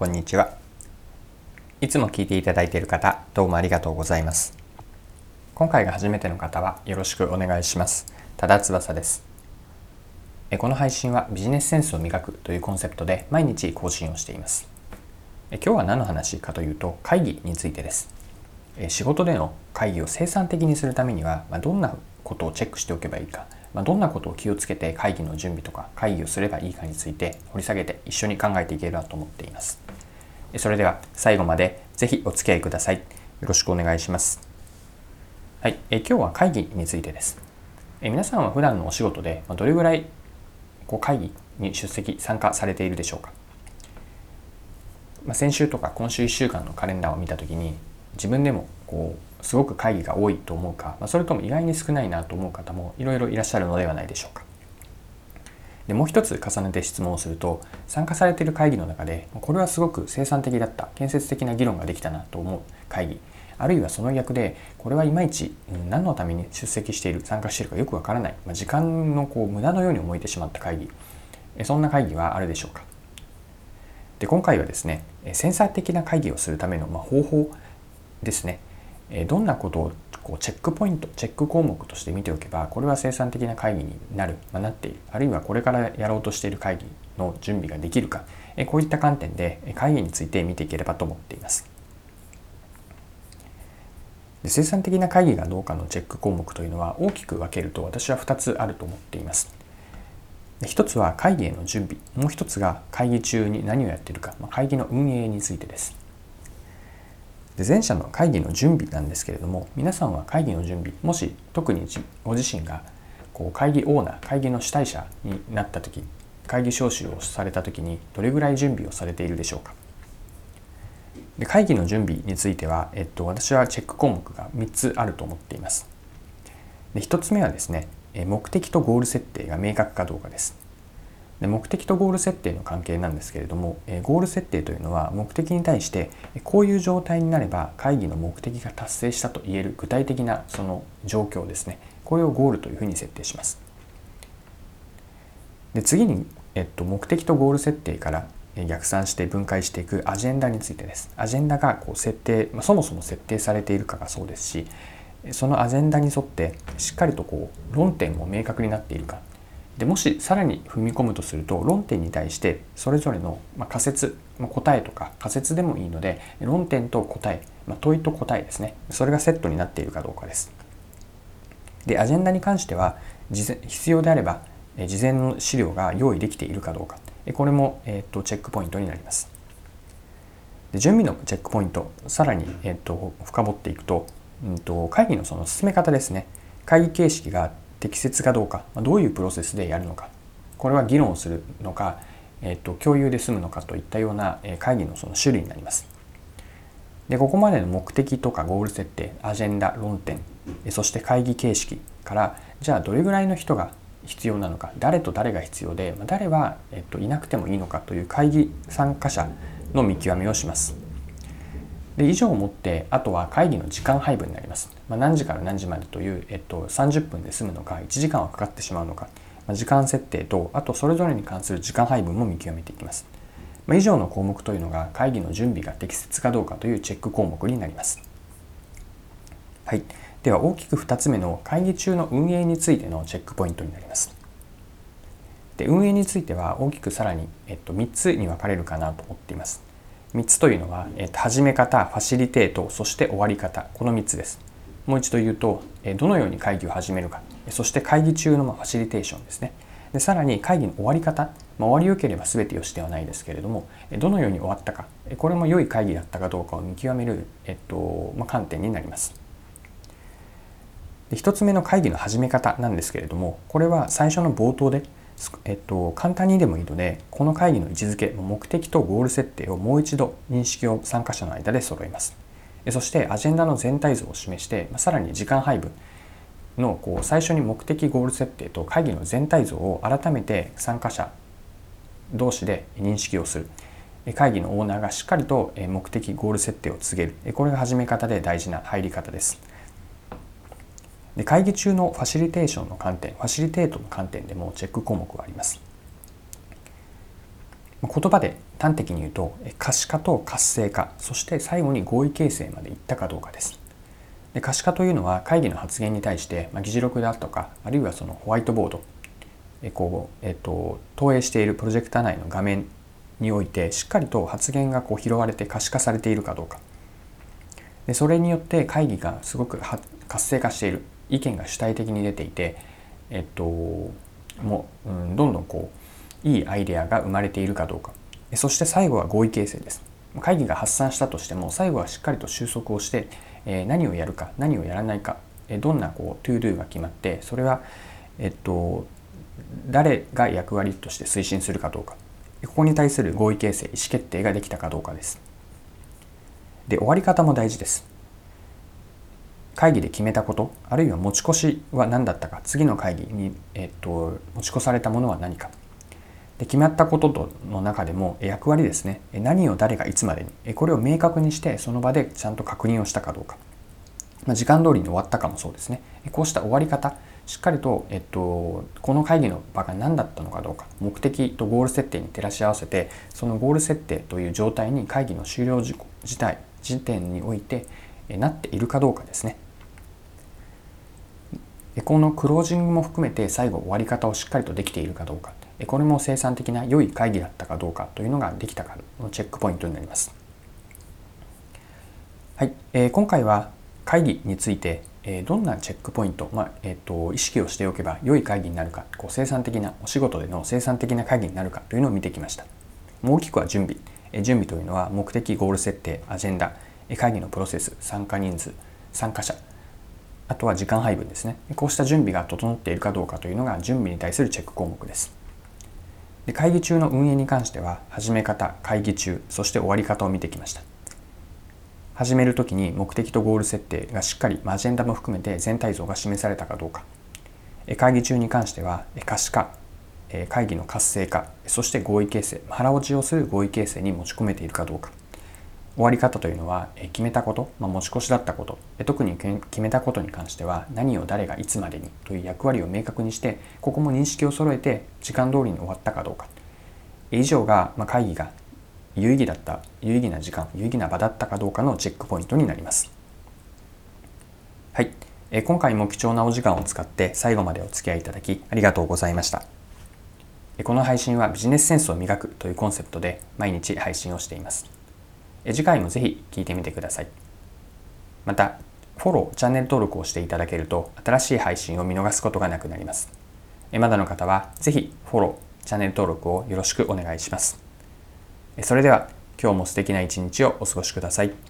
こんにちは。いつも聞いていただいている方どうもありがとうございます。今回が初めての方はよろしくお願いします。多田翼です。この配信はビジネスセンスを磨くというコンセプトで毎日更新をしています。今日は何の話かというと会議についてです。仕事での会議を生産的にするためにはどんなことをチェックしておけばいいかま、どんなことを気をつけて会議の準備とか会議をすればいいかについて掘り下げて一緒に考えていければと思っています。それでは最後までぜひお付き合いください。よろしくお願いします。はい、え今日は会議についてです。え皆さんは普段のお仕事でどれぐらいこう会議に出席参加されているでしょうか。まあ、先週とか今週1週間のカレンダーを見た時に自分でもこうすごく会議が多いと思うか、まあ、それとも意外に少ないなと思う方もいろいろいらっしゃるのではないでしょうか。でもう一つ重ねて質問をすると参加されている会議の中でこれはすごく生産的だった建設的な議論ができたなと思う会議あるいはその逆でこれはいまいち何のために出席している参加しているかよくわからない、まあ、時間のこう無駄のように思えてしまった会議そんな会議はあるでしょうか？で今回はですねセンサー的な会議をするための、方法ですね。どんなことをこうチェックポイントチェック項目として見ておけばこれは生産的な会議になる、まあ、なっている。あるいはこれからやろうとしている会議の準備ができるか。こういった観点で会議について見ていければと思っています。で生産的な会議がどうかのチェック項目というのは大きく分けると私は2つあると思っています。一つは会議への準備。もう一つが会議中に何をやっているか、まあ、会議の運営についてです。で前者の会議の準備なんですけれども皆さんは会議の準備もし特にご自身がこう会議オーナー会議の主体者になった時会議招集をされた時にどれぐらい準備をされているでしょうか。で会議の準備については、えっと、私はチェック項目が3つあると思っています。で1つ目はですね目的とゴール設定が明確かどうかです。で目的とゴール設定の関係なんですけれども、えゴール設定というのは目的に対してこういう状態になれば会議の目的が達成したと言える具体的なその状況ですね。これをゴールというふうに設定します。で次に、えっと、目的とゴール設定から逆算して分解していくアジェンダについてです。アジェンダがこう設定、まあ、そもそも設定されているかがそうですしそのアジェンダに沿ってしっかりとこう論点も明確になっているか。でもしさらに踏み込むとすると論点に対してそれぞれの仮説ま答えとか仮説でもいいので論点と答えま問いと答えですねそれがセットになっているかどうかです。でアジェンダに関しては必要であれば事前の資料が用意できているかどうかこれも、えー、とチェックポイントになります。で準備のチェックポイントさらに、えー、と深掘っていくと,、うん、と会議のその進め方ですね会議形式があって適切かどうかどういうプロセスでやるのかこれは議論をするのか、えー、と共有で済むのかといったような会議のその種類になります。でここまでの目的とかゴール設定アジェンダ論点そして会議形式からじゃあどれぐらいの人が必要なのか誰と誰が必要で誰は、えっと、いなくてもいいのかという会議参加者の見極めをします。で以上をもってあとは会議の時間配分になります、まあ、何時から何時までという、えっと、30分で済むのか1時間はかかってしまうのか、まあ、時間設定とあとそれぞれに関する時間配分も見極めていきます、まあ、以上の項目というのが会議の準備が適切かどうかというチェック項目になります。はい。では大きく2つ目の会議中の運営についてのチェックポイントになります。で運営については大きくさらに、えっと、3つに分かれるかなと思っています。3つというのは、えー、始め方、ファシリテート、そして終わり方、この3つです。もう一度言うと、えどのように会議を始めるか、そして会議中のファシリテーションですね。でさらに会議の終わり方、まあ、終わりよければ全てよしではないですけれども、どのように終わったか、これも良い会議だったかどうかを見極める、えっとまあ、観点になります。1つ目の会議の始め方なんですけれども、これは最初の冒頭でえっと、簡単にでもいいのでこの会議の位置づけ目的とゴール設定をもう一度認識を参加者の間で揃えます。そしてアジェンダの全体像を示してさらに時間配分のこう最初に目的ゴール設定と会議の全体像を改めて参加者同士で認識をする。会議のオーナーがしっかりと目的ゴール設定を告げる。これが始め方で大事な入り方です。で会議中のファシリテーションの観点ファシリテートの観点でもチェック項目があります。言葉で端的に言うと可視化と活性化そして最後に合意形成までいったかどうかです。で可視化というのは会議の発言に対して、まあ、議事録であるとかあるいはそのホワイトボードえこう、えっと、投影しているプロジェクター内の画面においてしっかりと発言がこう拾われて可視化されているかどうか。でそれによって会議がすごく活性化している。意見が主体的に出ていて、えっと、もう、うん、どんどんこういいアイデアが生まれているかどうか。そして最後は合意形成です。会議が発散したとしても最後はしっかりと収束をして、えー、何をやるか何をやらないか、えー、どんなこう to do が決まってそれはえっと誰が役割として推進するかどうか。ここに対する合意形成意思決定ができたかどうかです。で終わり方も大事です。会議で決めたことあるいは持ち越しは何だったか次の会議に、えっと、持ち越されたものは何か。で決まったこととの中でも役割ですね。何を誰がいつまでにこれを明確にしてその場でちゃんと確認をしたかどうか、まあ、時間通りに終わったかもそうですね。こうした終わり方しっかりと、えっと、この会議の場が何だったのかどうか目的とゴール設定に照らし合わせてそのゴール設定という状態に会議の終了時時点においてなっているかどうかですね。このクロージングも含めて最後終わり方をしっかりとできているかどうかこれも生産的な良い会議だったかどうかというのができたかのチェックポイントになります。はい、えー、今回は会議についてえどんなチェックポイント、まあえーと、意識をしておけば良い会議になるかこう生産的なお仕事での生産的な会議になるかというのを見てきました。もう大きくは準備、え準備というのは目的ゴール設定アジェンダ会議のプロセス参加人数参加者。あとは時間配分ですね。こうした準備が整っているかどうかというのが準備に対するチェック項目です。で会議中の運営に関しては始め方会議中そして終わり方を見てきました。始める時に目的とゴール設定がしっかりアジェンダも含めて全体像が示されたかどうか。会議中に関しては可視化会議の活性化そして合意形成腹落ちをする合意形成に持ち込めているかどうか。終わり方というのは決めたこと、まあ、持ち越しだったこと特に決めたことに関しては何を誰がいつまでにという役割を明確にしてここも認識を揃えて時間通りに終わったかどうか。以上が、まあ、会議が有意義だった有意義な時間有意義な場だったかどうかのチェックポイントになります。はい、え今回も貴重なお時間を使って最後までお付き合いいただきありがとうございました。この配信はビジネスセンスを磨くというコンセプトで毎日配信をしています。次回もぜひ聞いてみてください。またフォローチャンネル登録をしていただけると新しい配信を見逃すことがなくなります。まだの方はぜひフォローチャンネル登録をよろしくお願いします。それでは今日も素敵な一日をお過ごしください。